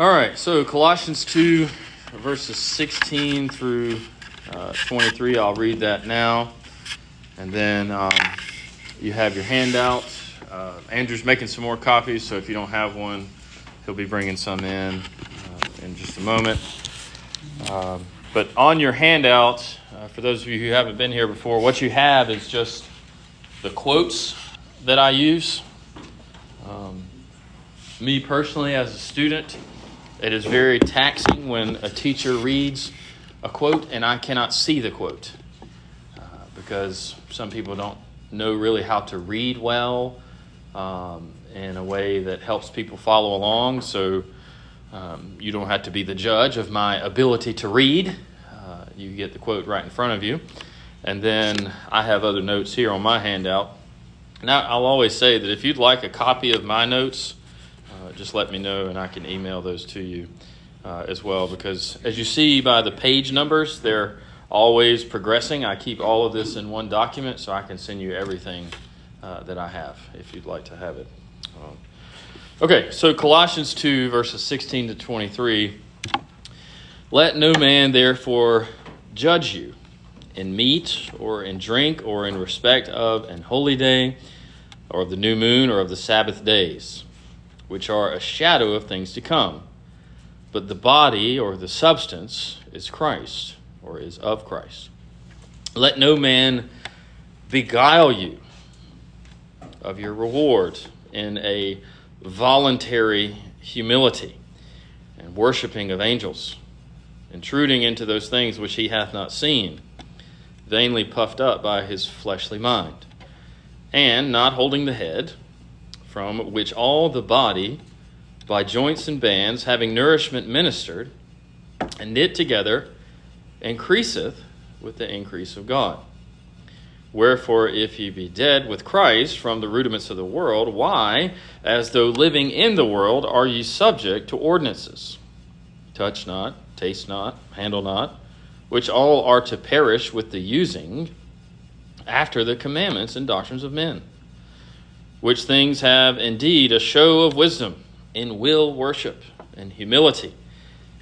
All right, so Colossians 2, verses 16 through uh, 23. I'll read that now. And then um, you have your handout. Uh, Andrew's making some more copies, so if you don't have one, he'll be bringing some in uh, in just a moment. Um, but on your handout, uh, for those of you who haven't been here before, what you have is just the quotes that I use. Um, me personally, as a student, it is very taxing when a teacher reads a quote and I cannot see the quote uh, because some people don't know really how to read well um, in a way that helps people follow along. So um, you don't have to be the judge of my ability to read. Uh, you get the quote right in front of you. And then I have other notes here on my handout. Now, I'll always say that if you'd like a copy of my notes, just let me know and I can email those to you uh, as well. Because as you see by the page numbers, they're always progressing. I keep all of this in one document so I can send you everything uh, that I have if you'd like to have it. Um, okay, so Colossians 2, verses 16 to 23. Let no man therefore judge you in meat or in drink or in respect of an holy day or of the new moon or of the Sabbath days, which are a shadow of things to come. But the body or the substance is Christ or is of Christ. Let no man beguile you of your reward in a voluntary humility and worshiping of angels, intruding into those things which he hath not seen vainly puffed up by his fleshly mind, and not holding the head, from which all the body, by joints and bands, having nourishment ministered, and knit together, increaseth with the increase of God. Wherefore, if ye be dead with Christ from the rudiments of the world, why, as though living in the world, are ye subject to ordinances? Touch not, taste not, handle not which all are to perish with the using after the commandments and doctrines of men, which things have indeed a show of wisdom in will worship and humility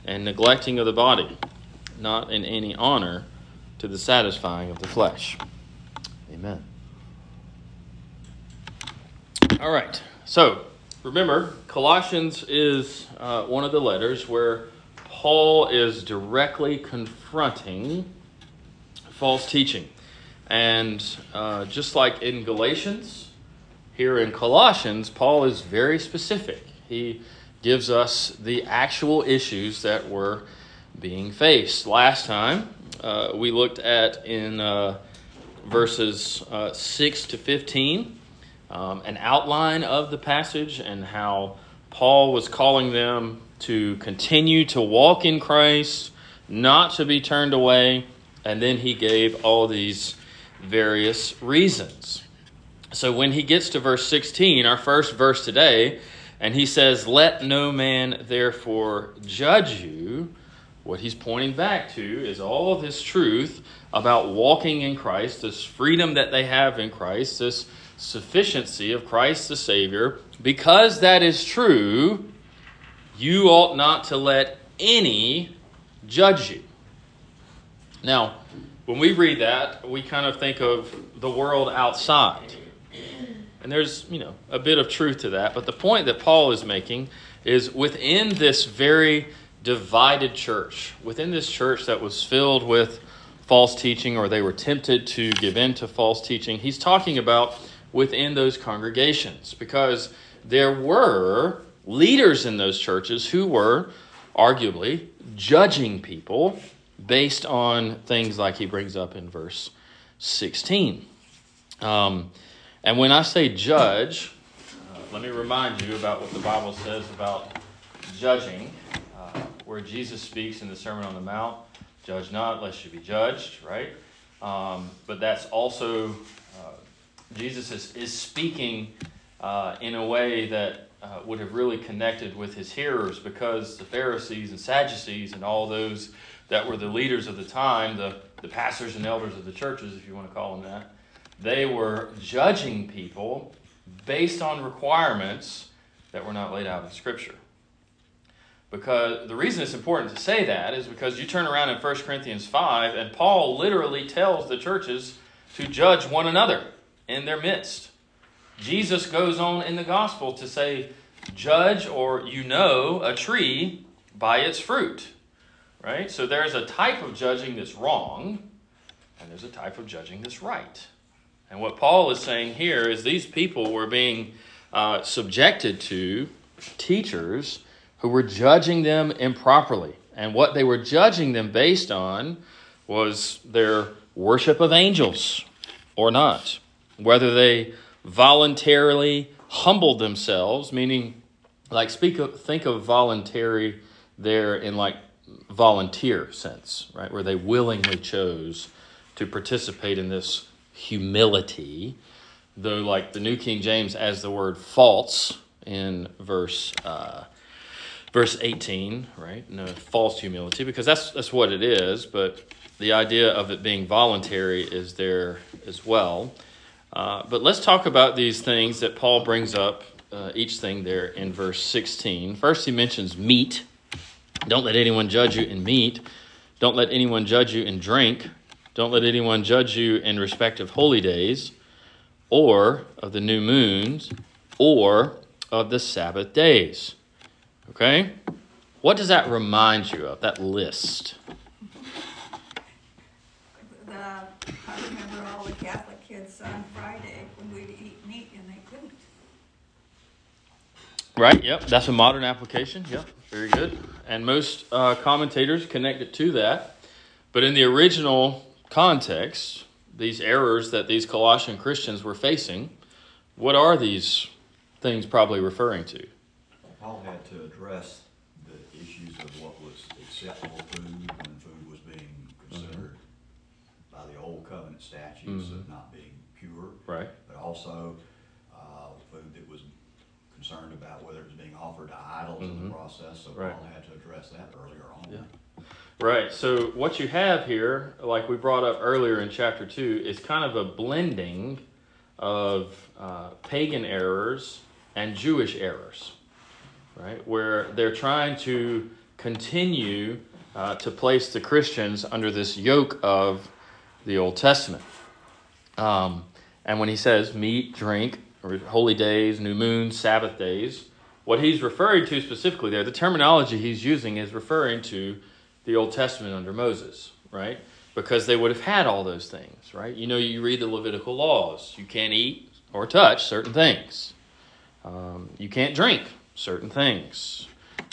and neglecting of the body, not in any honor to the satisfying of the flesh. Amen. All right, so remember, Colossians is uh, one of the letters where Paul is directly confronting false teaching. And uh, just like in Galatians, here in Colossians, Paul is very specific. He gives us the actual issues that were being faced. Last time, uh, we looked at in uh, verses uh, 6 to 15 um, an outline of the passage and how Paul was calling them to continue to walk in Christ, not to be turned away. And then he gave all these various reasons. So when he gets to verse 16, our first verse today, and he says, Let no man therefore judge you, what he's pointing back to is all of this truth about walking in Christ, this freedom that they have in Christ, this sufficiency of Christ the Savior. Because that is true, you ought not to let any judge you. Now, when we read that, we kind of think of the world outside. And there's, you know, a bit of truth to that. But the point that Paul is making is within this very divided church, within this church that was filled with false teaching or they were tempted to give in to false teaching, he's talking about within those congregations because there were leaders in those churches who were arguably judging people based on things like he brings up in verse 16. Um, and when I say judge, uh, let me remind you about what the Bible says about judging, uh, where Jesus speaks in the Sermon on the Mount judge not, lest you be judged, right? Um, but that's also, uh, Jesus is, is speaking uh, in a way that uh, would have really connected with his hearers because the Pharisees and Sadducees and all those that were the leaders of the time, the, the pastors and elders of the churches, if you want to call them that, they were judging people based on requirements that were not laid out in Scripture. Because the reason it's important to say that is because you turn around in 1 Corinthians 5, and Paul literally tells the churches to judge one another in their midst. Jesus goes on in the gospel to say, Judge or you know a tree by its fruit. Right? So there's a type of judging that's wrong, and there's a type of judging that's right. And what Paul is saying here is these people were being uh, subjected to teachers who were judging them improperly. And what they were judging them based on was their worship of angels or not. Whether they voluntarily humbled themselves, meaning, like, speak of, think of voluntary there in like volunteer sense, right? Where they willingly chose to participate in this humility, though, like the New King James as the word false in verse. Uh, verse 18, right? No false humility, because that's that's what it is. But the idea of it being voluntary is there as well. Uh, but let's talk about these things that Paul brings up. Uh, each thing there in verse 16. First, he mentions meat. Don't let anyone judge you in meat. Don't let anyone judge you in drink. Don't let anyone judge you in respect of holy days, or of the new moons, or of the Sabbath days. Okay? What does that remind you of, that list? The, I remember all the Catholic kids on Friday when we'd eat meat and they couldn't. Right, yep, that's a modern application. Yep, very good. And most uh, commentators connect it to that. But in the original context, these errors that these Colossian Christians were facing, what are these things probably referring to? Paul had to address the issues of what was acceptable food when food was being considered mm-hmm. by the old covenant statutes of mm-hmm. not being pure. Right. But also, uh, food that was concerned about whether it was being offered to idols in the mm-hmm. process, so Right. Paul had to address that earlier on. Yeah. Right. So what you have here, like we brought up earlier in chapter two, is kind of a blending of uh, pagan errors and Jewish errors, right? Where they're trying to continue uh, to place the Christians under this yoke of the Old Testament. Um, and when he says meat, drink, holy days, new moons, Sabbath days, what he's referring to specifically there, the terminology he's using is referring to the Old Testament under Moses, right? Because they would have had all those things, right? You know, you read the Levitical laws. You can't eat or touch certain things. Um, you can't drink certain things.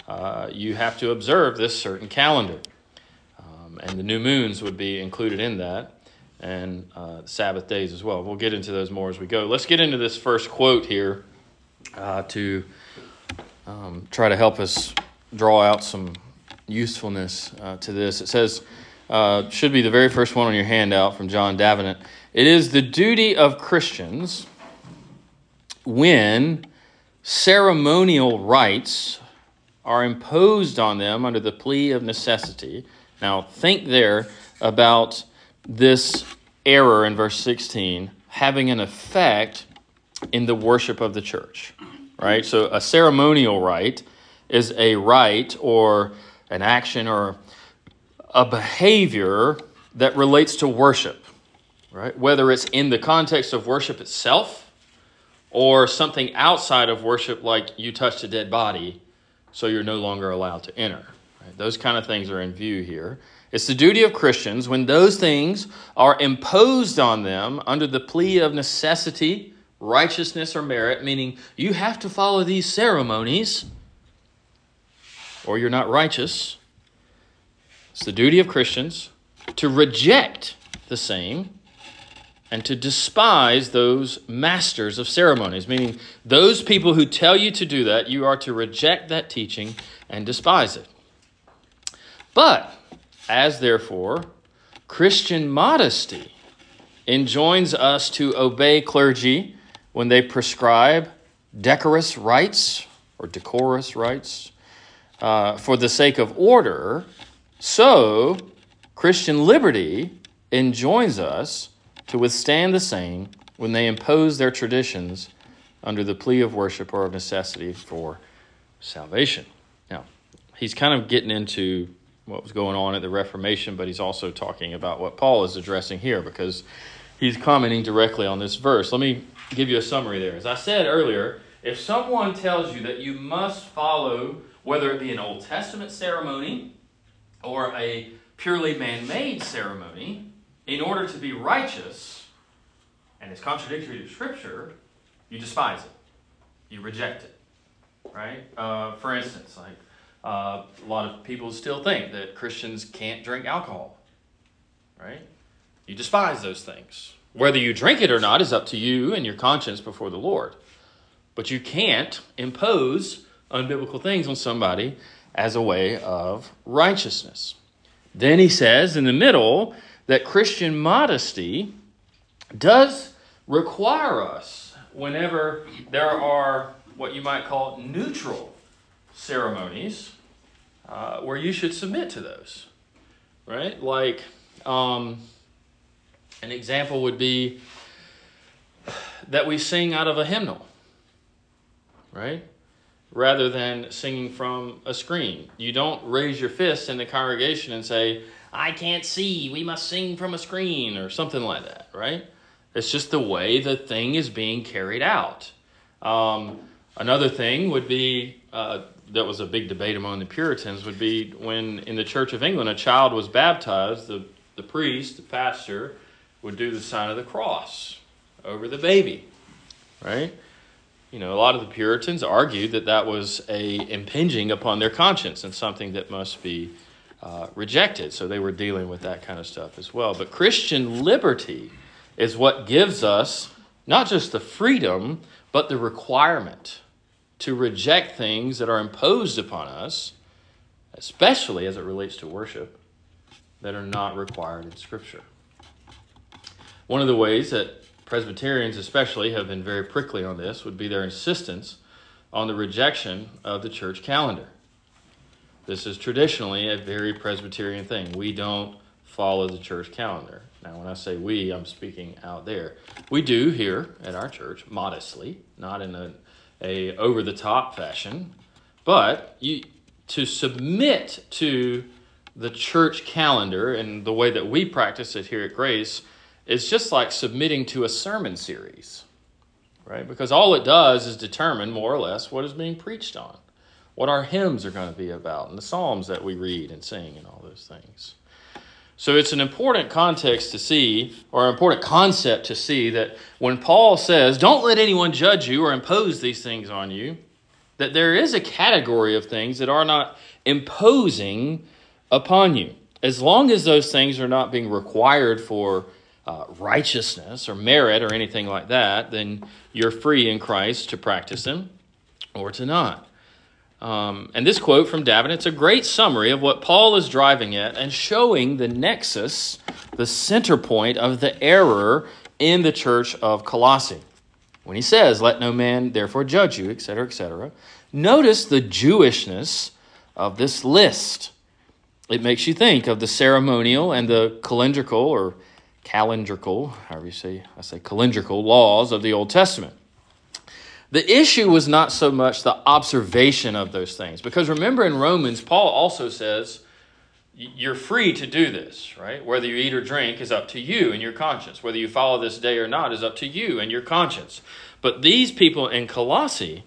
Uh, you have to observe this certain calendar. Um, and the new moons would be included in that, and uh, Sabbath days as well. We'll get into those more as we go. Let's get into this first quote here uh, to um, try to help us draw out some usefulness uh, to this. It says, uh, should be the very first one on your handout from John Davenant. It is the duty of Christians when ceremonial rites are imposed on them under the plea of necessity. Now, think there about this error in verse 16 having an effect in the worship of the church, right? So, a ceremonial rite is a rite or an action or a behavior that relates to worship, right? Whether it's in the context of worship itself or something outside of worship, like you touched a dead body, so you're no longer allowed to enter. Right? Those kind of things are in view here. It's the duty of Christians when those things are imposed on them under the plea of necessity, righteousness, or merit, meaning you have to follow these ceremonies or you're not righteous. It's the duty of Christians to reject the same and to despise those masters of ceremonies, meaning those people who tell you to do that, you are to reject that teaching and despise it. But, as therefore, Christian modesty enjoins us to obey clergy when they prescribe decorous rites or decorous rites uh, for the sake of order, so Christian liberty enjoins us to withstand the same when they impose their traditions under the plea of worship or of necessity for salvation. Now, he's kind of getting into what was going on at the Reformation, but he's also talking about what Paul is addressing here because he's commenting directly on this verse. Let me give you a summary there. As I said earlier, if someone tells you that you must follow, whether it be an Old Testament ceremony or a purely man made ceremony, in order to be righteous, and it's contradictory to Scripture, you despise it. You reject it. Right? Uh, for instance, like uh, a lot of people still think that Christians can't drink alcohol. Right? You despise those things. Whether you drink it or not is up to you and your conscience before the Lord. But you can't impose unbiblical things on somebody as a way of righteousness. Then he says in the middle that Christian modesty does require us, whenever there are what you might call neutral ceremonies, uh, where you should submit to those. Right? Like, um, an example would be that we sing out of a hymnal, right? Rather than singing from a screen. You don't raise your fist in the congregation and say, I can't see, we must sing from a screen, or something like that, right? It's just the way the thing is being carried out. Um, another thing would be uh, that was a big debate among the Puritans would be when in the Church of England a child was baptized, the, the priest, the pastor, would do the sign of the cross over the baby, right? You know, a lot of the Puritans argued that that was a impinging upon their conscience and something that must be uh, rejected. So they were dealing with that kind of stuff as well. But Christian liberty is what gives us not just the freedom, but the requirement to reject things that are imposed upon us, especially as it relates to worship, that are not required in Scripture. One of the ways that Presbyterians, especially, have been very prickly on this would be their insistence on the rejection of the church calendar. This is traditionally a very Presbyterian thing. We don't follow the church calendar. Now, when I say we, I'm speaking out there. We do here at our church, modestly, not in a, a over the top fashion, but you to submit to the church calendar and the way that we practice it here at Grace is just like submitting to a sermon series, right? Because all it does is determine more or less what is being preached on, what our hymns are going to be about, and the psalms that we read and sing, and all those things. So it's an important context to see, or an important concept to see, that when Paul says, Don't let anyone judge you or impose these things on you, that there is a category of things that are not imposing upon you. As long as those things are not being required for uh, righteousness or merit or anything like that, then you're free in Christ to practice them or to not. Um, and this quote from Davenant, it's a great summary of what Paul is driving at and showing the nexus, the center point of the error in the church of Colossae. When he says, Let no man therefore judge you, etc., etc., notice the Jewishness of this list. It makes you think of the ceremonial and the calendrical or calendrical, however you say, I say calendrical laws of the Old Testament. The issue was not so much the observation of those things, because remember in Romans, Paul also says, you're free to do this, right? Whether you eat or drink is up to you and your conscience. Whether you follow this day or not is up to you and your conscience. But these people in Colossae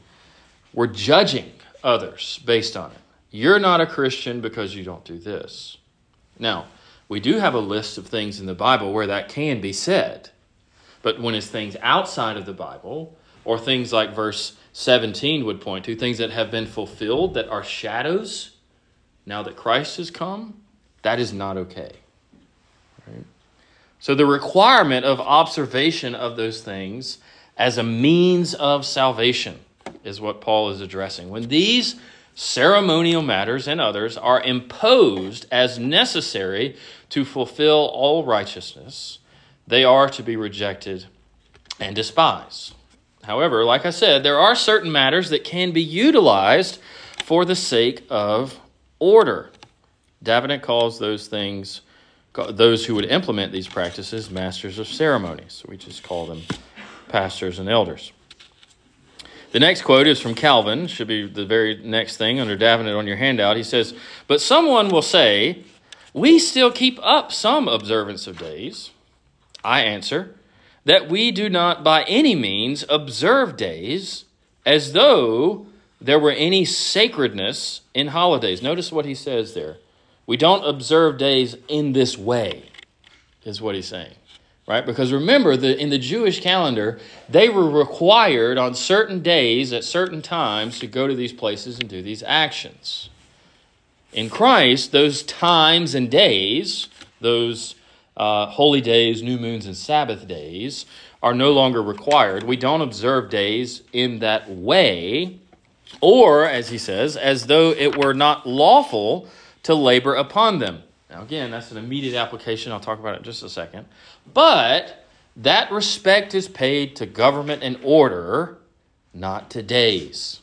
were judging others based on it. You're not a Christian because you don't do this. Now, we do have a list of things in the Bible where that can be said. But when it's things outside of the Bible, or things like verse 17 would point to, things that have been fulfilled that are shadows now that Christ has come, that is not okay. Right? So the requirement of observation of those things as a means of salvation is what Paul is addressing. When these ceremonial matters and others are imposed as necessary to fulfill all righteousness, they are to be rejected and despised. However, like I said, there are certain matters that can be utilized for the sake of order. Davenant calls those things, those who would implement these practices, masters of ceremonies. We just call them pastors and elders. The next quote is from Calvin, should be the very next thing under Davenant on your handout. He says, But someone will say, We still keep up some observance of days. I answer, that we do not by any means observe days as though there were any sacredness in holidays. Notice what he says there. We don't observe days in this way, is what he's saying right? Because remember, the, in the Jewish calendar, they were required on certain days at certain times to go to these places and do these actions. In Christ, those times and days, those uh, holy days, new moons, and Sabbath days, are no longer required. We don't observe days in that way, or, as he says, as though it were not lawful to labor upon them. Now, again, that's an immediate application. I'll talk about it in just a second. But that respect is paid to government and order, not to days.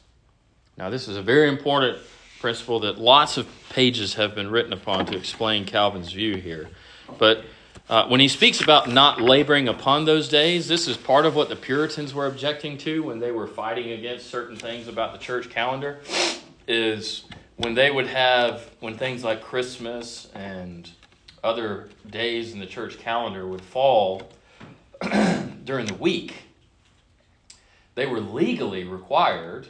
Now, this is a very important principle that lots of pages have been written upon to explain Calvin's view here. But uh, when he speaks about not laboring upon those days, this is part of what the Puritans were objecting to when they were fighting against certain things about the church calendar. Is when they would have when things like Christmas and other days in the church calendar would fall during the week, they were legally required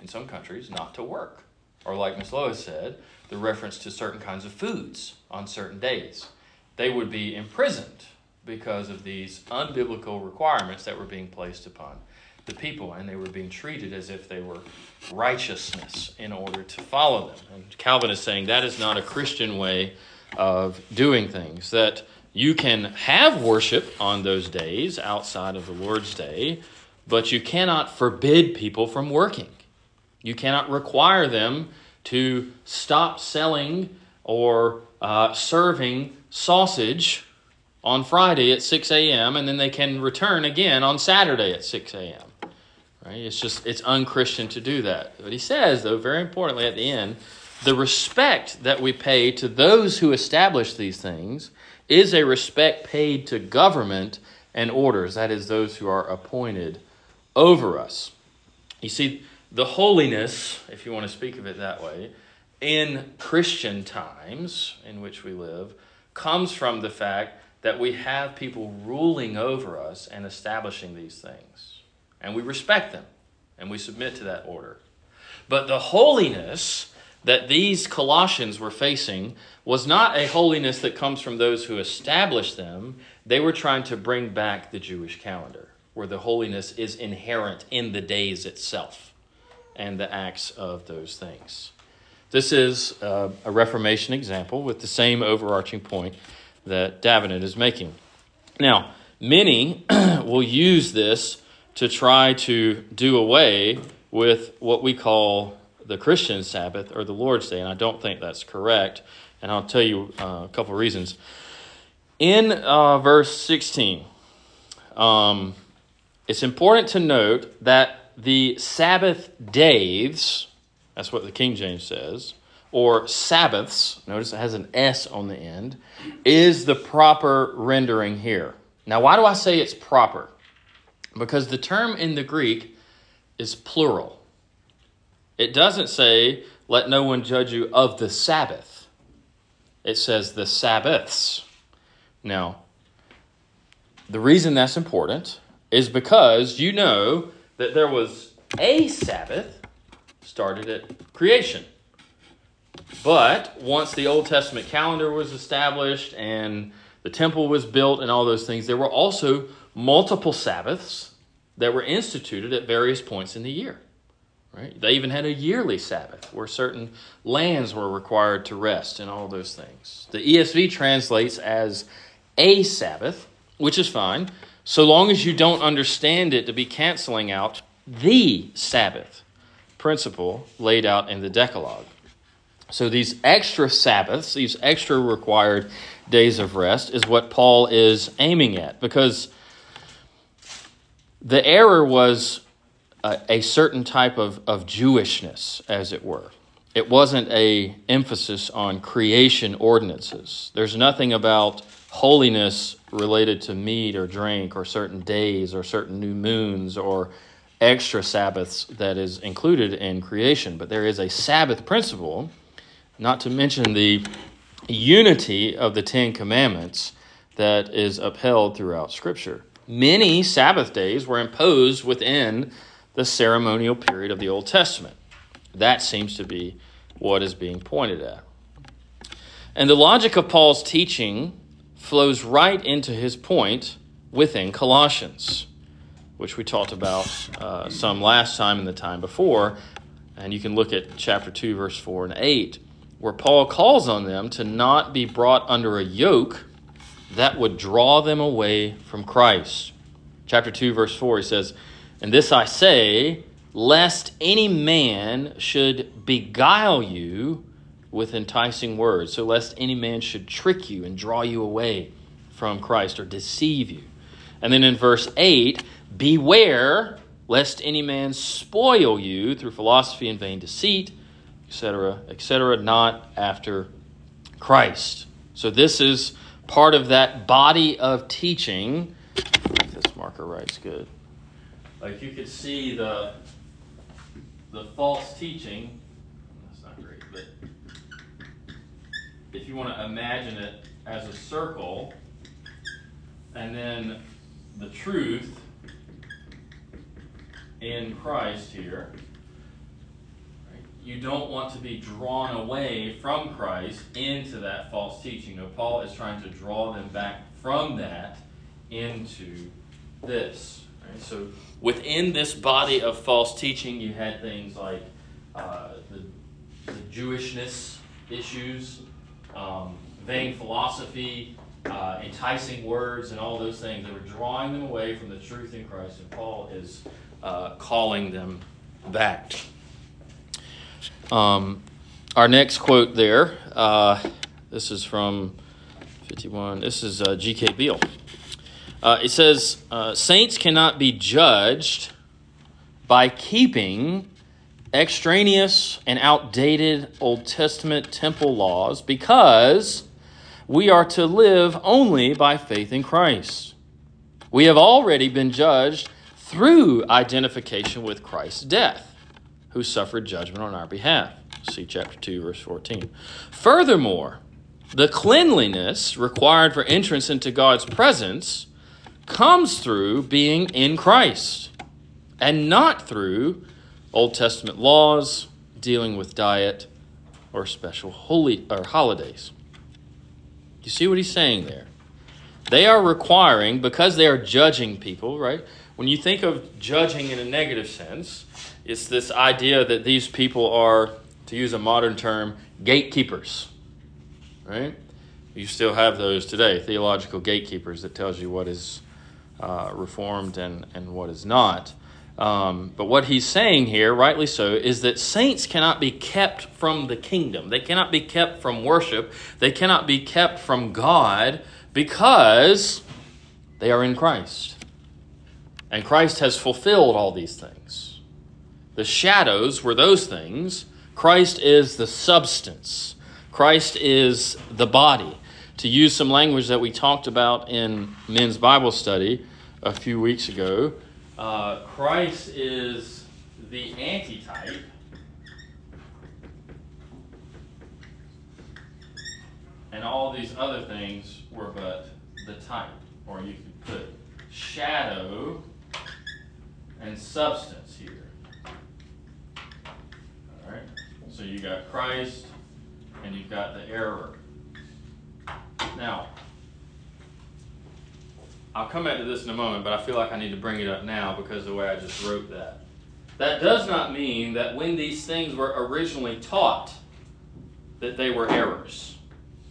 in some countries not to work. Or, like Miss Lois said, the reference to certain kinds of foods on certain days. They would be imprisoned because of these unbiblical requirements that were being placed upon the people, and they were being treated as if they were righteousness in order to follow them. And Calvin is saying that is not a Christian way of doing things, that you can have worship on those days outside of the Lord's day, but you cannot forbid people from working. You cannot require them to stop selling or uh, serving sausage on Friday at 6 a.m. and then they can return again on Saturday at 6 a.m. Right? It's just, it's unchristian to do that. But he says, though, very importantly at the end, the respect that we pay to those who establish these things is a respect paid to government and orders, that is, those who are appointed over us. You see, the holiness, if you want to speak of it that way, in Christian times in which we live, comes from the fact that we have people ruling over us and establishing these things and we respect them and we submit to that order. But the holiness that these Colossians were facing was not a holiness that comes from those who established them. They were trying to bring back the Jewish calendar, where the holiness is inherent in the days itself and the acts of those things. This is uh, a Reformation example with the same overarching point that Davenant is making. Now, many will use this to try to do away with what we call the Christian Sabbath or the Lord's Day, and I don't think that's correct. And I'll tell you uh, a couple of reasons. In uh, verse 16, um, it's important to note that the Sabbath days, that's what the King James says, or Sabbaths, notice it has an S on the end, is the proper rendering here. Now, why do I say it's proper? because the term in the Greek is plural. It doesn't say, let no one judge you of the Sabbath. It says the Sabbaths. Now, the reason that's important is because you know that there was a Sabbath started at creation. But once the Old Testament calendar was established and the temple was built and all those things, there were also multiple Sabbaths that were instituted at various points in the year. Right? They even had a yearly Sabbath where certain lands were required to rest and all those things. The ESV translates as a Sabbath, which is fine, so long as you don't understand it to be canceling out the Sabbath principle laid out in the Decalogue. So these extra Sabbaths, these extra required days of rest, is what Paul is aiming at because the error was a, certain type of, of Jewishness, as it were. It wasn't a emphasis on creation ordinances. There's nothing about holiness related to meat or drink or certain days or certain new moons or extra Sabbaths that is included in creation, but there is a Sabbath principle, not to mention the unity of the Ten Commandments that is upheld throughout Scripture. Many Sabbath days were imposed within the ceremonial period of the Old Testament. That seems to be what is being pointed at. And the logic of Paul's teaching flows right into his point within Colossians, which we talked about uh, some last time and the time before. And you can look at chapter 2, verse 4 and 8, where Paul calls on them to not be brought under a yoke that would draw them away from Christ. Chapter 2, verse 4, he says, And this I say, lest any man should beguile you with enticing words. So, lest any man should trick you and draw you away from Christ or deceive you. And then in verse 8, beware lest any man spoil you through philosophy and vain deceit, etc., etc., not after Christ. So, this is part of that body of teaching. This marker writes good. Like you could see the the false teaching. That's not great, but if you want to imagine it as a circle, and then the truth in Christ here. You don't want to be drawn away from Christ into that false teaching. No, Paul is trying to draw them back from that into this. Right? So within this body of false teaching, you had things like uh, the, the, Jewishness issues, um, vain philosophy, uh, enticing words, and all those things that were drawing them away from the truth in Christ. And Paul is uh, calling them back. Um, our next quote there, uh, this is from 51. This is uh, G.K. Beale. Uh, it says, uh, Saints cannot be judged by keeping extraneous and outdated Old Testament temple laws because we are to live only by faith in Christ. We have already been judged through identification with Christ's death who suffered judgment on our behalf. See chapter 2, verse 14. Furthermore, the cleanliness required for entrance into God's presence comes through being in Christ and not through Old Testament laws dealing with diet or special holy or holidays. You see what he's saying there? They are requiring because they are judging people, right? When you think of judging in a negative sense, it's this idea that these people are, to use a modern term, gatekeepers. Right? You still have those today, theological gatekeepers that tells you what is uh, reformed and, and what is not. Um, but what he's saying here, rightly so, is that saints cannot be kept from the kingdom. They cannot be kept from worship. They cannot be kept from God because they are in Christ. And Christ has fulfilled all these things. The shadows were those things. Christ is the substance. Christ is the body. To use some language that we talked about in men's Bible study a few weeks ago, uh, Christ is the antitype. And all these other things were but the type. Or you could put shadow and substance here. All right? So you got Christ and you've got the error. Now, I'll come back to this in a moment, but I feel like I need to bring it up now because the way I just wrote that. That does not mean that when these things were originally taught, that they were errors,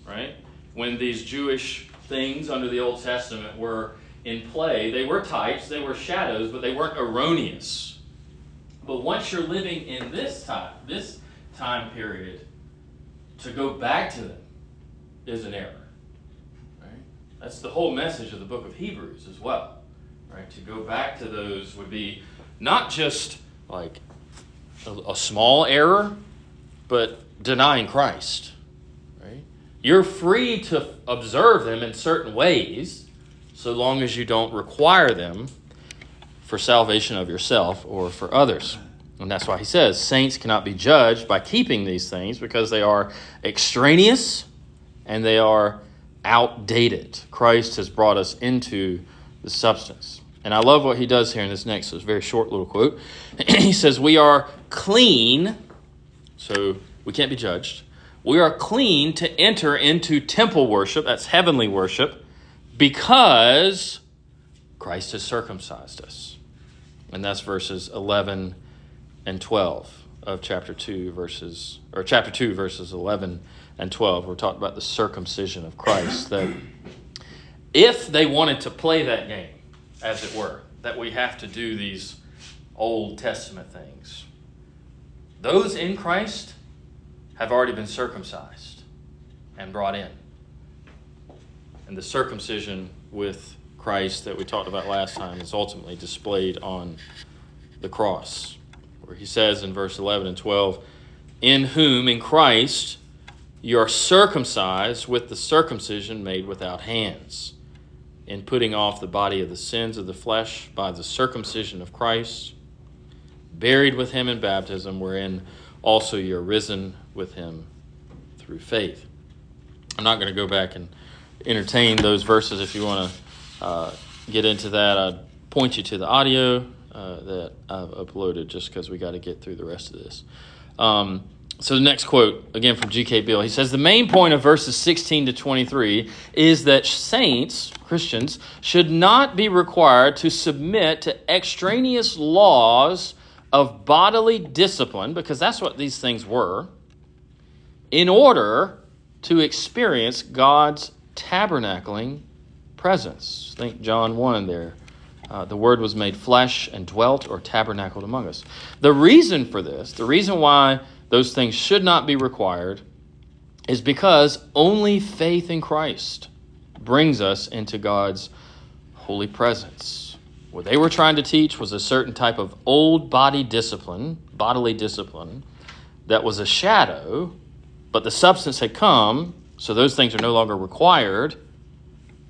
right? When these Jewish things under the Old Testament were in play, they were types, they were shadows, but they weren't erroneous. But once you're living in this time, this time period, to go back to them is an error. That's the whole message of the book of Hebrews as well. Right? To go back to those would be not just like a, a small error, but denying Christ. Right? You're free to observe them in certain ways, so long as you don't require them for salvation of yourself or for others. And that's why he says saints cannot be judged by keeping these things because they are extraneous and they are outdated. Christ has brought us into the substance. And I love what he does here in this next this very short little quote. he says, We are clean, so we can't be judged. We are clean to enter into temple worship, that's heavenly worship, because Christ has circumcised us. And that's verses 11 and 12 of chapter 2 verses or chapter 2 verses 11 and 12 we're talking about the circumcision of Christ that if they wanted to play that game as it were that we have to do these old testament things those in Christ have already been circumcised and brought in. And the circumcision with Christ that we talked about last time is ultimately displayed on the cross where he says in verse 11 and 12, In whom, in Christ, you are circumcised with the circumcision made without hands, in putting off the body of the sins of the flesh by the circumcision of Christ, buried with him in baptism, wherein also you're risen with him through faith. I'm not going to go back and entertain those verses if you want to uh, get into that. I'd point you to the audio uh, that I've uploaded just because we got to get through the rest of this. Um, so the next quote again from G.K. Beale, He says the main point of verses 16 to 23 is that saints, Christians, should not be required to submit to extraneous laws of bodily discipline because that's what these things were in order to experience God's tabernacling presence. Think John 1 there. Uh, the Word was made flesh and dwelt or tabernacled among us. The reason for this, the reason why those things should not be required, is because only faith in Christ brings us into God's holy presence. What they were trying to teach was a certain type of old body discipline, bodily discipline, that was a shadow, but the substance had come, so those things are no longer required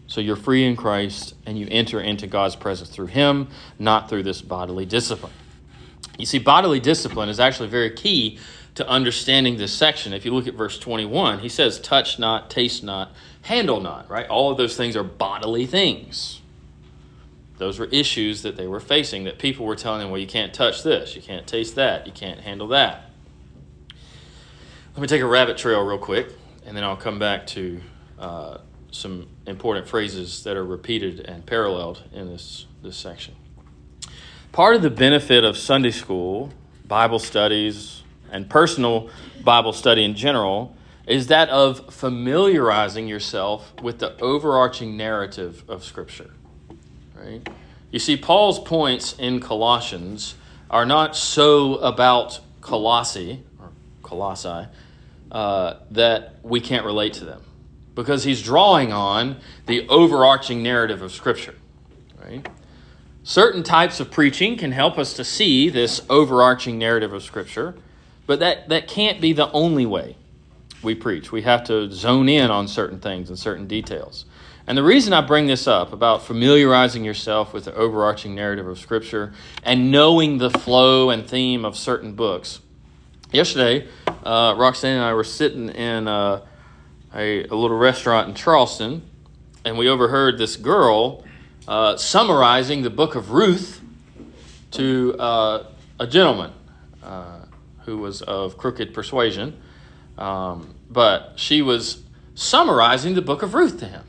so you're free in Christ and you enter into God's presence through Him, not through this bodily discipline. You see, bodily discipline is actually very key to understanding this section. If you look at verse 21, he says, touch not, taste not, handle not, right? All of those things are bodily things. Those were issues that they were facing that people were telling them, well, you can't touch this, you can't taste that, you can't handle that. Let me take a rabbit trail real quick, and then I'll come back to uh, some important phrases that are repeated and paralleled in this, this section. Part of the benefit of Sunday school, Bible studies, and personal Bible study in general is that of familiarizing yourself with the overarching narrative of Scripture. Right? You see, Paul's points in Colossians are not so about Colossae or Colossae uh, that we can't relate to them because he's drawing on the overarching narrative of Scripture. Right? Certain types of preaching can help us to see this overarching narrative of Scripture, but that, that can't be the only way we preach. We have to zone in on certain things and certain details. And the reason I bring this up about familiarizing yourself with the overarching narrative of Scripture and knowing the flow and theme of certain books. Yesterday, uh, Roxanne and I were sitting in. Uh, a, a little restaurant in Charleston, and we overheard this girl uh, summarizing the book of Ruth to uh, a gentleman uh, who was of crooked persuasion. Um, but she was summarizing the book of Ruth to him.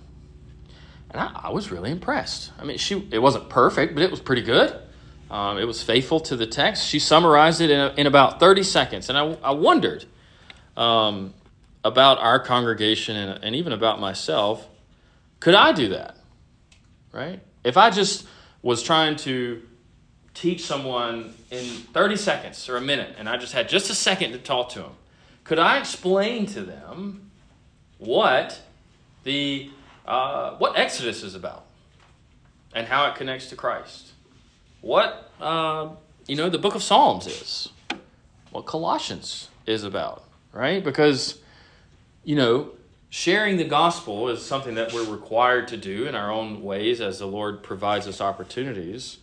And I, I, was really impressed. I mean, she it wasn't perfect, but it was pretty good. Um, it was faithful to the text. She summarized it in, a, in about 30 seconds. And I, I wondered, um, about our congregation and, and even about myself, could I do that? Right? If I just was trying to teach someone in 30 seconds or a minute, and I just had just a second to talk to them, could I explain to them what the uh, what Exodus is about and how it connects to Christ? What uh, you know the book of Psalms is, what Colossians is about, right? Because you know, sharing the gospel is something that we're required to do in our own ways as the Lord provides us opportunities.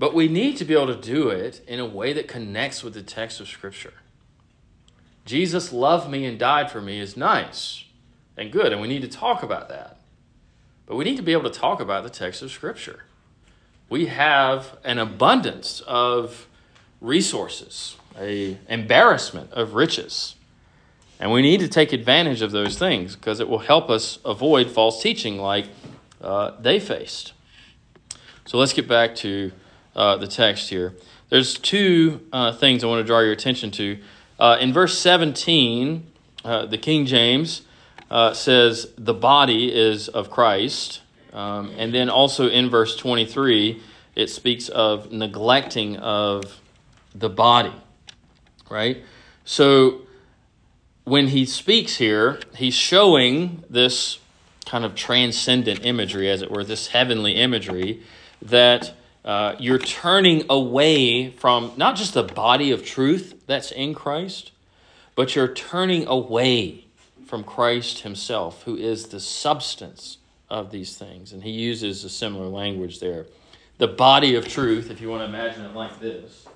But we need to be able to do it in a way that connects with the text of Scripture. Jesus loved me and died for me is nice and good, and we need to talk about that. But we need to be able to talk about the text of Scripture. We have an abundance of resources, a embarrassment of riches. And we need to take advantage of those things because it will help us avoid false teaching like uh, they faced. So let's get back to uh, the text here. There's two uh, things I want to draw your attention to. Uh, in verse 17, uh, the King James uh, says, the body is of Christ. Um, and then also in verse 23, it speaks of neglecting of the body, right? So when he speaks here, he's showing this kind of transcendent imagery, as it were, this heavenly imagery that uh, you're turning away from not just the body of truth that's in Christ, but you're turning away from Christ himself, who is the substance of these things. And he uses a similar language there. The body of truth, if you want to imagine it like this,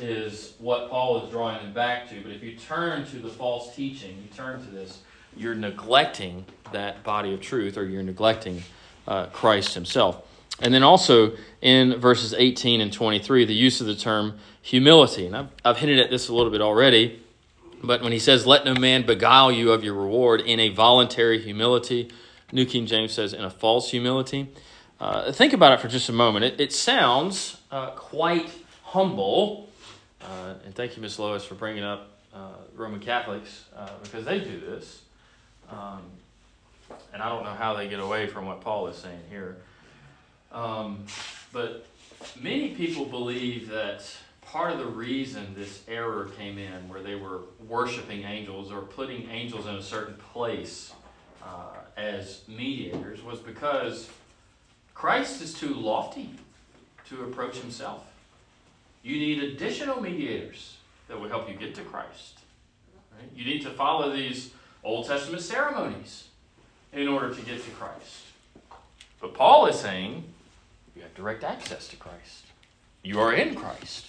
is what Paul is drawing them back to. But if you turn to the false teaching, you turn to this, you're neglecting that body of truth or you're neglecting uh, Christ himself. And then also in verses 18 and 23, the use of the term humility. And I've, I've hinted at this a little bit already, but when he says, Let no man beguile you of your reward in a voluntary humility, New King James says, in a false humility. Uh, think about it for just a moment. It, it sounds uh, quite humble. Uh, and thank you, Miss Lois, for bringing up uh, Roman Catholics uh, because they do this. Um, and I don't know how they get away from what Paul is saying here. Um, but many people believe that part of the reason this error came in, where they were worshiping angels or putting angels in a certain place uh, as mediators, was because Christ is too lofty to approach himself. You need additional mediators that will help you get to Christ. Right? You need to follow these Old Testament ceremonies in order to get to Christ. But Paul is saying you have direct access to Christ. You are in Christ.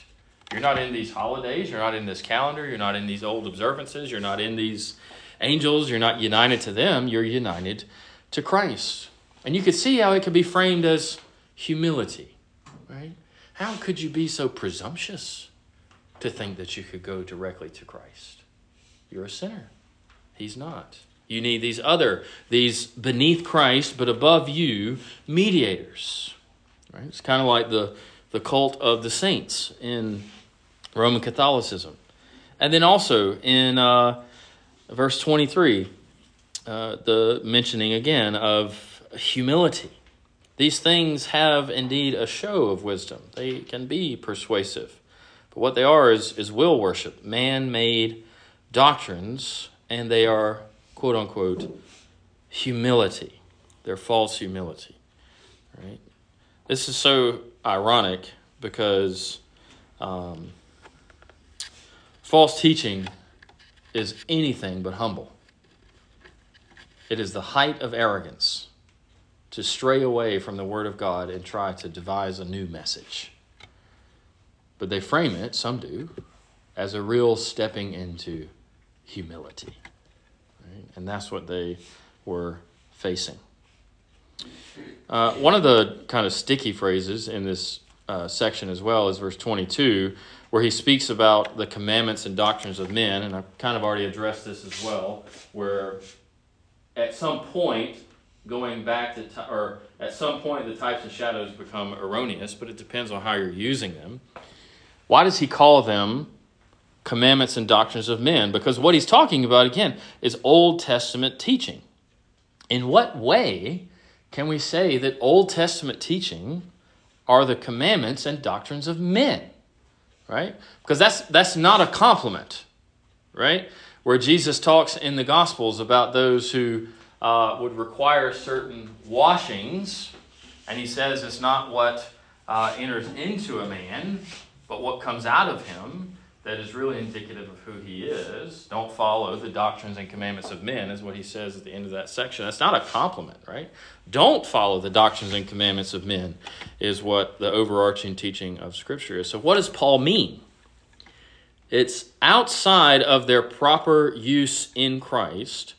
You're not in these holidays. You're not in this calendar. You're not in these old observances. You're not in these angels. You're not united to them. You're united to Christ. And you could see how it could be framed as humility, right? How could you be so presumptuous to think that you could go directly to Christ? You're a sinner. He's not. You need these other, these beneath Christ but above you mediators. Right? It's kind of like the, the cult of the saints in Roman Catholicism. And then also in uh, verse 23, uh, the mentioning again of humility. These things have indeed a show of wisdom, they can be persuasive. But what they are is, is will worship, man made doctrines, and they are, quote unquote, humility. They're false humility. Right? This is so ironic because um, false teaching is anything but humble. It is the height of arrogance to stray away from the Word of God and try to devise a new message. But they frame it, some do, as a real stepping into humility. Right? And that's what they were facing. Uh, one of the kind of sticky phrases in this uh, section as well is verse 22, where he speaks about the commandments and doctrines of men. And I've kind of already addressed this as well, where at some point, going back to, t- or at some point, the types and shadows become erroneous, but it depends on how you're using them. Why does he call them commandments and doctrines of men? Because what he's talking about, again, is Old Testament teaching. In what way can we say that Old Testament teaching are the commandments and doctrines of men? Right? Because that's that's not a compliment, right? Where Jesus talks in the Gospels about those who uh, would require certain washings, and he says it's not what uh, enters into a man, but what comes out of him that is really indicative of who he is. Don't follow the doctrines and commandments of men, is what he says at the end of that section. That's not a compliment, right? Don't follow the doctrines and commandments of men, is what the overarching teaching of Scripture is. So, what does Paul mean? It's outside of their proper use in Christ.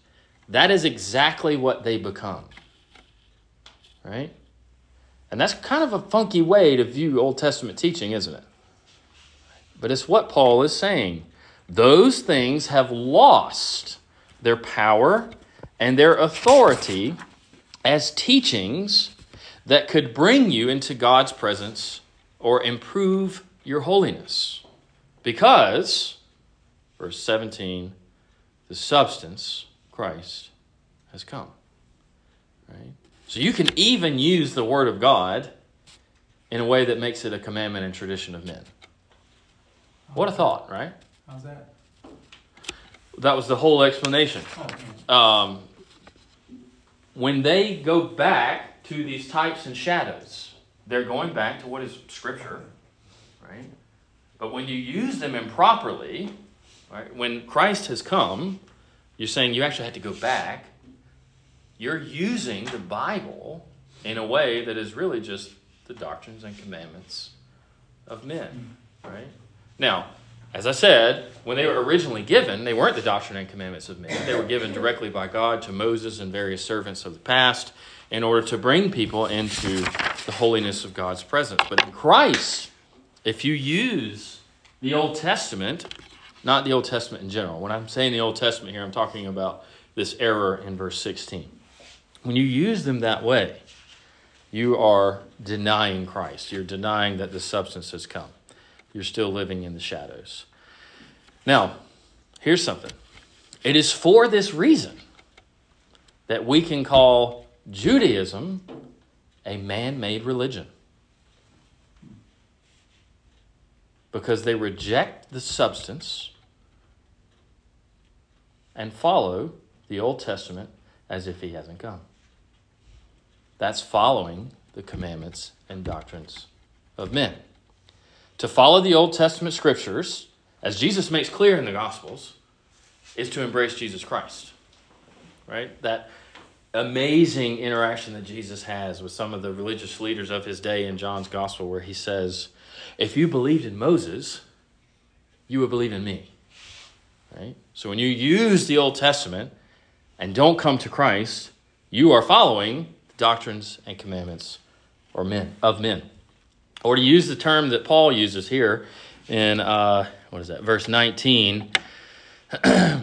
That is exactly what they become, right? And that's kind of a funky way to view Old Testament teaching, isn't it? But it's what Paul is saying. Those things have lost their power and their authority as teachings that could bring you into God's presence or improve your holiness. Because, verse 17, the substance, Christ, has come. Right? So you can even use the Word of God in a way that makes it a commandment and tradition of men. What a thought, right? How's that? That was the whole explanation. Oh, Um, when they go back to these types and shadows, they're going back to what is Scripture, right? But when you use them improperly, right, when Christ has come, you're saying you actually had to go back. You're using the Bible in a way that is really just the doctrines and commandments of men, right? Now, as I said, when they were originally given, they weren't the doctrine and commandments of men. They were given directly by God to Moses and various servants of the past in order to bring people into the holiness of God's presence. But in Christ, if you use the Old Testament, not the Old Testament in general, when I'm saying the Old Testament here, I'm talking about this error in verse 16. When you use them that way, you are denying Christ. You're denying that the substance has come you're still living in the shadows. Now, here's something it is for this reason that we can call Judaism a man made religion. Because they reject the substance and follow the Old Testament as if he hasn't come. That's following the commandments and doctrines of men to follow the Old Testament scriptures, as Jesus makes clear in the Gospels, is to embrace Jesus Christ. Right? That amazing interaction that Jesus has with some of the religious leaders of his day in John's Gospel, where he says, If you believed in Moses, you would believe in me. Right? So when you use the Old Testament and don't come to Christ, you are following the doctrines and commandments or men of men. Or to use the term that Paul uses here in, uh, what is that, verse 19,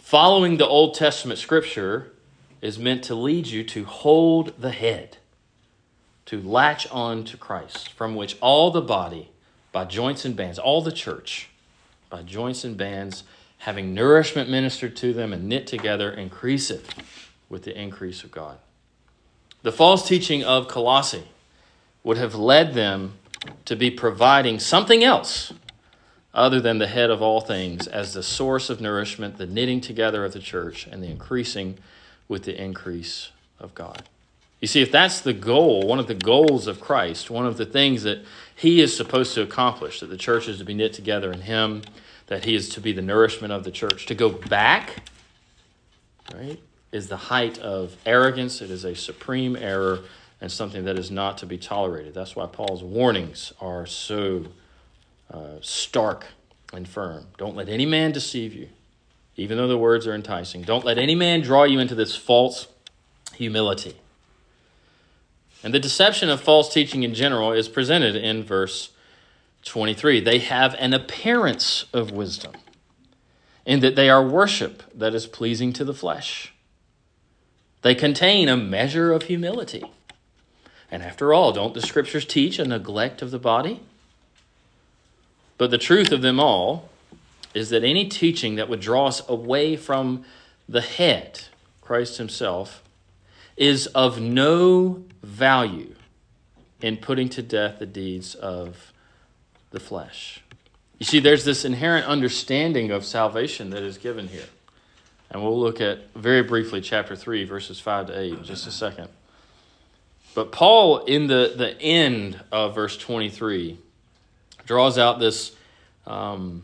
following the Old Testament scripture is meant to lead you to hold the head, to latch on to Christ, from which all the body, by joints and bands, all the church, by joints and bands, having nourishment ministered to them and knit together, increase it with the increase of God. The false teaching of Colossae would have led them to be providing something else other than the head of all things as the source of nourishment, the knitting together of the church, and the increasing with the increase of God. You see, if that's the goal, one of the goals of Christ, one of the things that he is supposed to accomplish, that the church is to be knit together in him, that he is to be the nourishment of the church, to go back, right, is the height of arrogance. It is a supreme error and something that is not to be tolerated. That's why Paul's warnings are so uh, stark and firm. Don't let any man deceive you, even though the words are enticing. Don't let any man draw you into this false humility. And the deception of false teaching in general is presented in verse 23. They have an appearance of wisdom, in that they are worship that is pleasing to the flesh. They contain a measure of humility and after all, don't the scriptures teach a neglect of the body? But the truth of them all is that any teaching that would draw us away from the head, Christ Himself, is of no value in putting to death the deeds of the flesh. You see, there's this inherent understanding of salvation that is given here. And we'll look at very briefly chapter 3, verses 5 to 8 in just a second. But Paul, in the, the end of verse 23, draws out this um,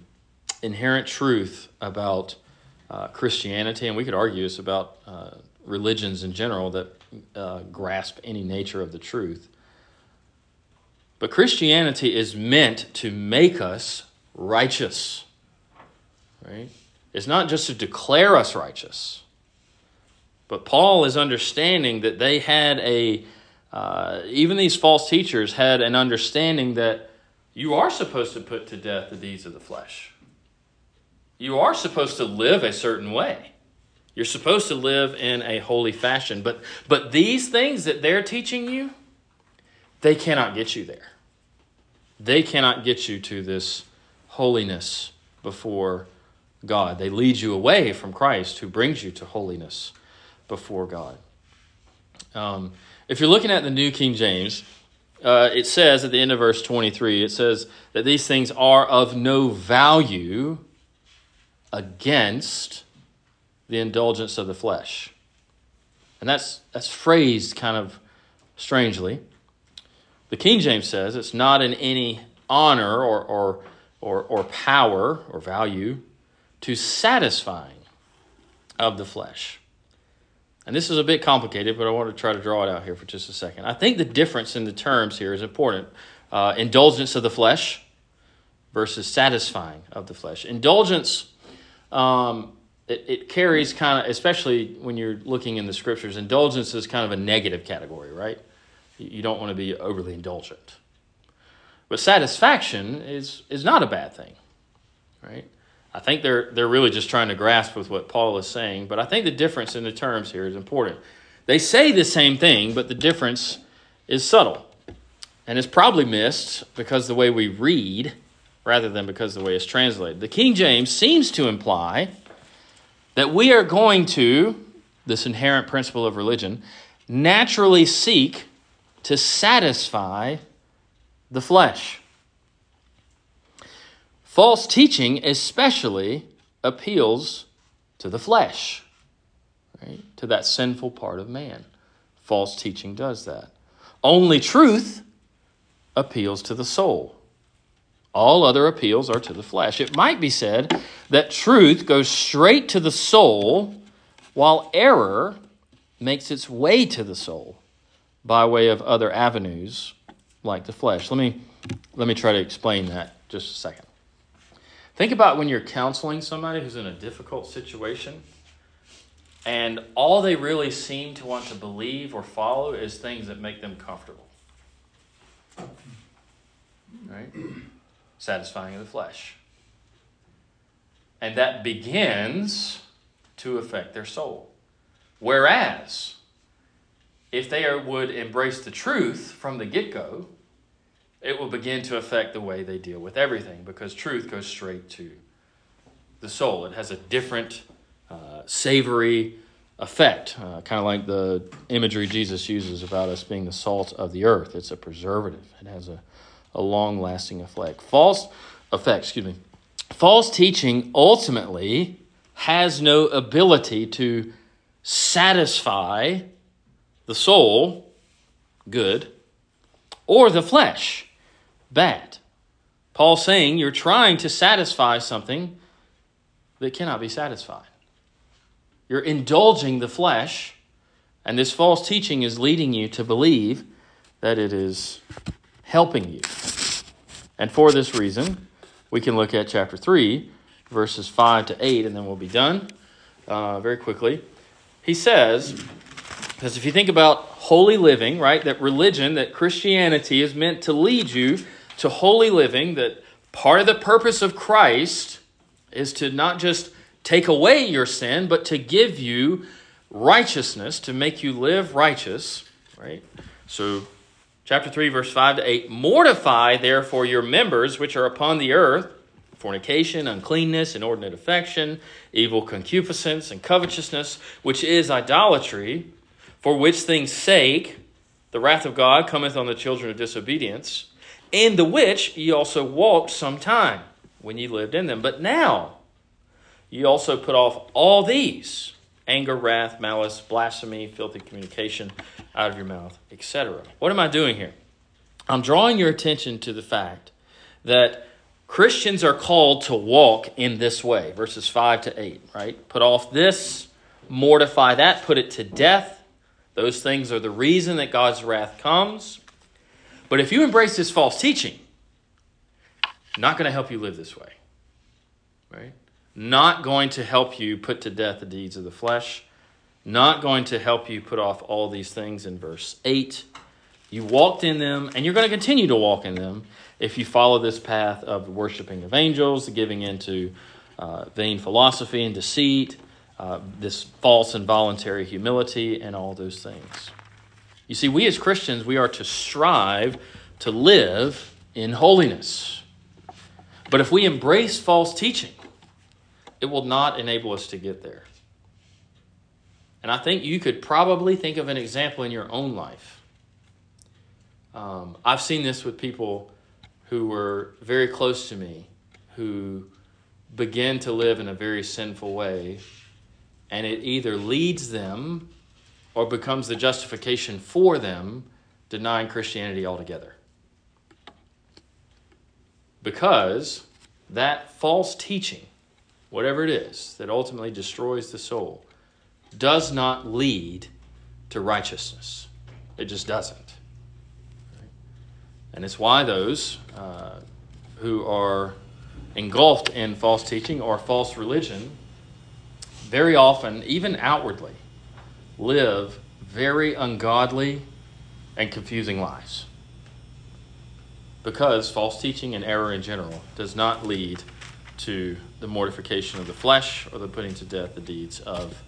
inherent truth about uh, Christianity, and we could argue this about uh, religions in general that uh, grasp any nature of the truth. But Christianity is meant to make us righteous. Right? It's not just to declare us righteous. But Paul is understanding that they had a, uh, even these false teachers had an understanding that you are supposed to put to death the deeds of the flesh. You are supposed to live a certain way. You're supposed to live in a holy fashion. But, but these things that they're teaching you, they cannot get you there. They cannot get you to this holiness before God. They lead you away from Christ, who brings you to holiness before God. Um, if you're looking at the New King James, uh, it says at the end of verse 23, it says that these things are of no value against the indulgence of the flesh. And that's, that's phrased kind of strangely. The King James says it's not in any honor or, or, or, or power or value to satisfying of the flesh. And this is a bit complicated, but I want to try to draw it out here for just a second. I think the difference in the terms here is important. Uh, indulgence of the flesh versus satisfying of the flesh. Indulgence um, it, it carries kind of, especially when you're looking in the scriptures, indulgence is kind of a negative category, right? You don't want to be overly indulgent. But satisfaction is, is not a bad thing, right? I think they're, they're really just trying to grasp with what Paul is saying, but I think the difference in the terms here is important. They say the same thing, but the difference is subtle. And it's probably missed because the way we read rather than because the way it's translated. The King James seems to imply that we are going to, this inherent principle of religion, naturally seek to satisfy the flesh. False teaching especially appeals to the flesh, right? to that sinful part of man. False teaching does that. Only truth appeals to the soul. All other appeals are to the flesh. It might be said that truth goes straight to the soul, while error makes its way to the soul by way of other avenues like the flesh. Let me, let me try to explain that just a second. Think about when you're counseling somebody who's in a difficult situation and all they really seem to want to believe or follow is things that make them comfortable. Right? satisfying of the flesh. And that begins to affect their soul. Whereas, if they are, would embrace the truth from the get go, it will begin to affect the way they deal with everything because truth goes straight to the soul. It has a different, uh, savory effect, uh, kind of like the imagery Jesus uses about us being the salt of the earth. It's a preservative, it has a a long lasting effect. False effect, excuse me. False teaching ultimately has no ability to satisfy the soul, good, or the flesh, bad. Paul saying you're trying to satisfy something that cannot be satisfied. You're indulging the flesh, and this false teaching is leading you to believe that it is helping you. And for this reason, we can look at chapter 3, verses 5 to 8, and then we'll be done uh, very quickly. He says, because if you think about holy living, right, that religion, that Christianity is meant to lead you to holy living, that part of the purpose of Christ is to not just take away your sin, but to give you righteousness, to make you live righteous, right? So chapter 3, verse 5 to 8 Mortify therefore your members which are upon the earth fornication, uncleanness, inordinate affection, evil concupiscence, and covetousness, which is idolatry, for which things' sake the wrath of God cometh on the children of disobedience, in the which ye also walked some time when ye lived in them. But now ye also put off all these anger, wrath, malice, blasphemy, filthy communication out of your mouth, etc. What am I doing here? I'm drawing your attention to the fact that Christians are called to walk in this way, verses 5 to 8, right? Put off this, mortify that, put it to death. Those things are the reason that God's wrath comes. But if you embrace this false teaching, not going to help you live this way, right? Not going to help you put to death the deeds of the flesh, not going to help you put off all these things in verse 8. You walked in them, and you're going to continue to walk in them if you follow this path of worshiping of angels, giving into uh, vain philosophy and deceit, uh, this false and voluntary humility, and all those things. You see, we as Christians, we are to strive to live in holiness. But if we embrace false teaching, it will not enable us to get there. And I think you could probably think of an example in your own life. Um, I've seen this with people who were very close to me who begin to live in a very sinful way, and it either leads them or becomes the justification for them denying Christianity altogether. Because that false teaching, whatever it is that ultimately destroys the soul, does not lead to righteousness. It just doesn't. And it's why those uh, who are engulfed in false teaching or false religion very often, even outwardly, live very ungodly and confusing lives. Because false teaching and error in general does not lead to the mortification of the flesh or the putting to death the deeds of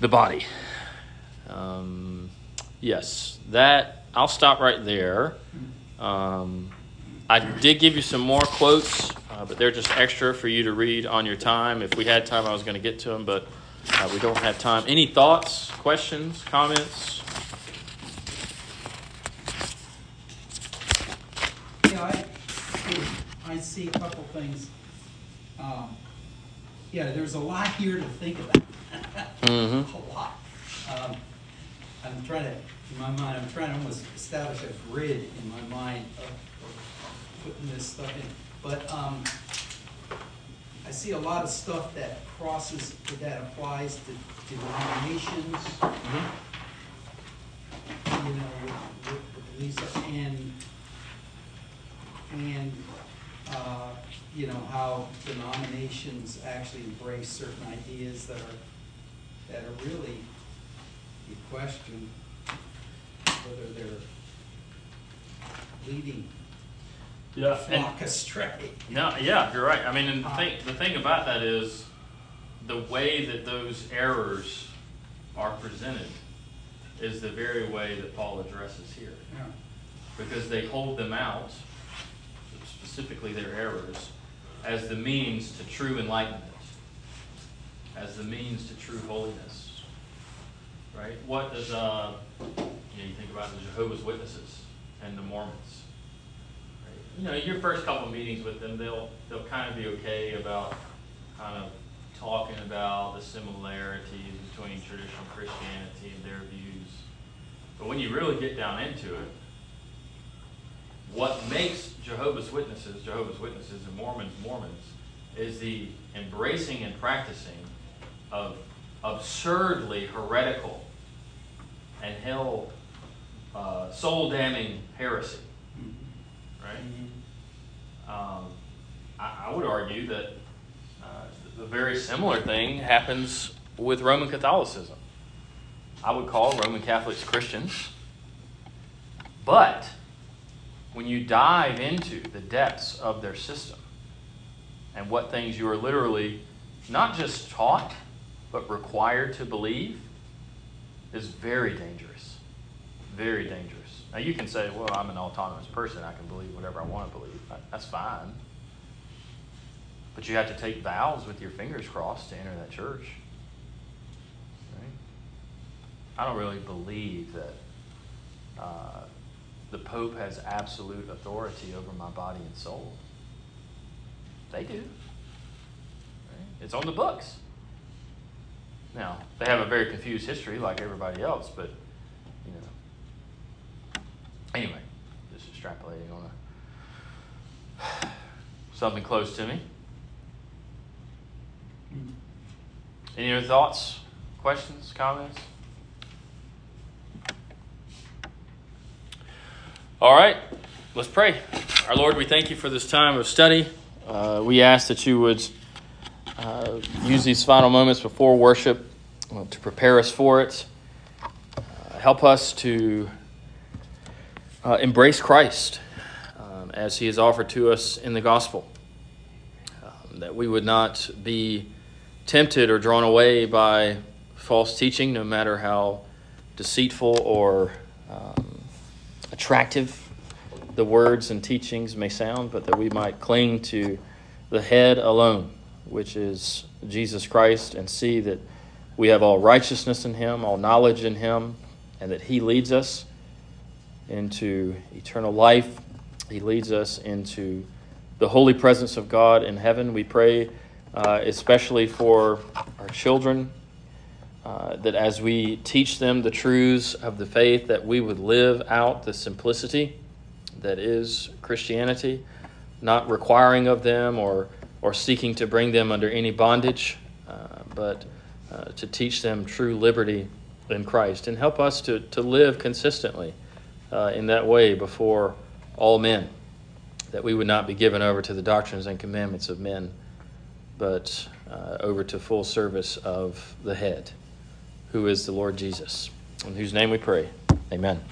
the body. Um, yes, that I'll stop right there. Um, I did give you some more quotes, uh, but they're just extra for you to read on your time. If we had time, I was going to get to them, but uh, we don't have time. Any thoughts, questions, comments? Yeah, I, I see a couple things. Um, yeah, there's a lot here to think about. Mm-hmm. A lot. Um, I'm trying to, in my mind, I'm trying to almost establish a grid in my mind of, of putting this stuff in. But, um, I see a lot of stuff that crosses, that applies to denominations, you know, with, with and, and, uh, you know, how denominations actually embrace certain ideas that are, that are really, you question whether they're leading Yeah. flock astray. No, yeah, you're right. I mean, and the thing, the thing about that is the way that those errors are presented is the very way that Paul addresses here. Yeah. Because they hold them out, specifically their errors, as the means to true enlightenment, as the means to true holiness. Right? What does, uh, you know, you think about the Jehovah's Witnesses and the Mormons. You know, your first couple meetings with them, they'll, they'll kind of be okay about kind of talking about the similarities between traditional Christianity and their views. But when you really get down into it, what makes Jehovah's Witnesses, Jehovah's Witnesses, and Mormons, Mormons, is the embracing and practicing of absurdly heretical and hell, uh, soul damning heresy, right? Um, I, I would argue that uh, the very similar thing happens with Roman Catholicism. I would call Roman Catholics Christians, but when you dive into the depths of their system and what things you are literally not just taught, but required to believe, is very dangerous. Very dangerous. Now, you can say, well, I'm an autonomous person. I can believe whatever I want to believe. That's fine. But you have to take vows with your fingers crossed to enter that church. Right? I don't really believe that uh, the Pope has absolute authority over my body and soul. They do. Right? It's on the books. Now, they have a very confused history like everybody else, but. Anyway, just extrapolating on a. something close to me. Any other thoughts, questions, comments? All right, let's pray. Our Lord, we thank you for this time of study. Uh, we ask that you would uh, use these final moments before worship uh, to prepare us for it. Uh, help us to uh, embrace Christ um, as he is offered to us in the gospel. Um, that we would not be tempted or drawn away by false teaching, no matter how deceitful or um, attractive the words and teachings may sound, but that we might cling to the head alone, which is Jesus Christ, and see that we have all righteousness in Him, all knowledge in Him, and that He leads us into eternal life. He leads us into the holy presence of God in heaven. We pray, uh, especially for our children, uh, that as we teach them the truths of the faith, that we would live out the simplicity that is Christianity, not requiring of them or, or seeking to bring them under any bondage, uh, but uh, to teach them true liberty in Christ and help us to, to live consistently uh, in that way before all men, that we would not be given over to the doctrines and commandments of men, but uh, over to full service of the head, who is the Lord Jesus, in whose name we pray. Amen.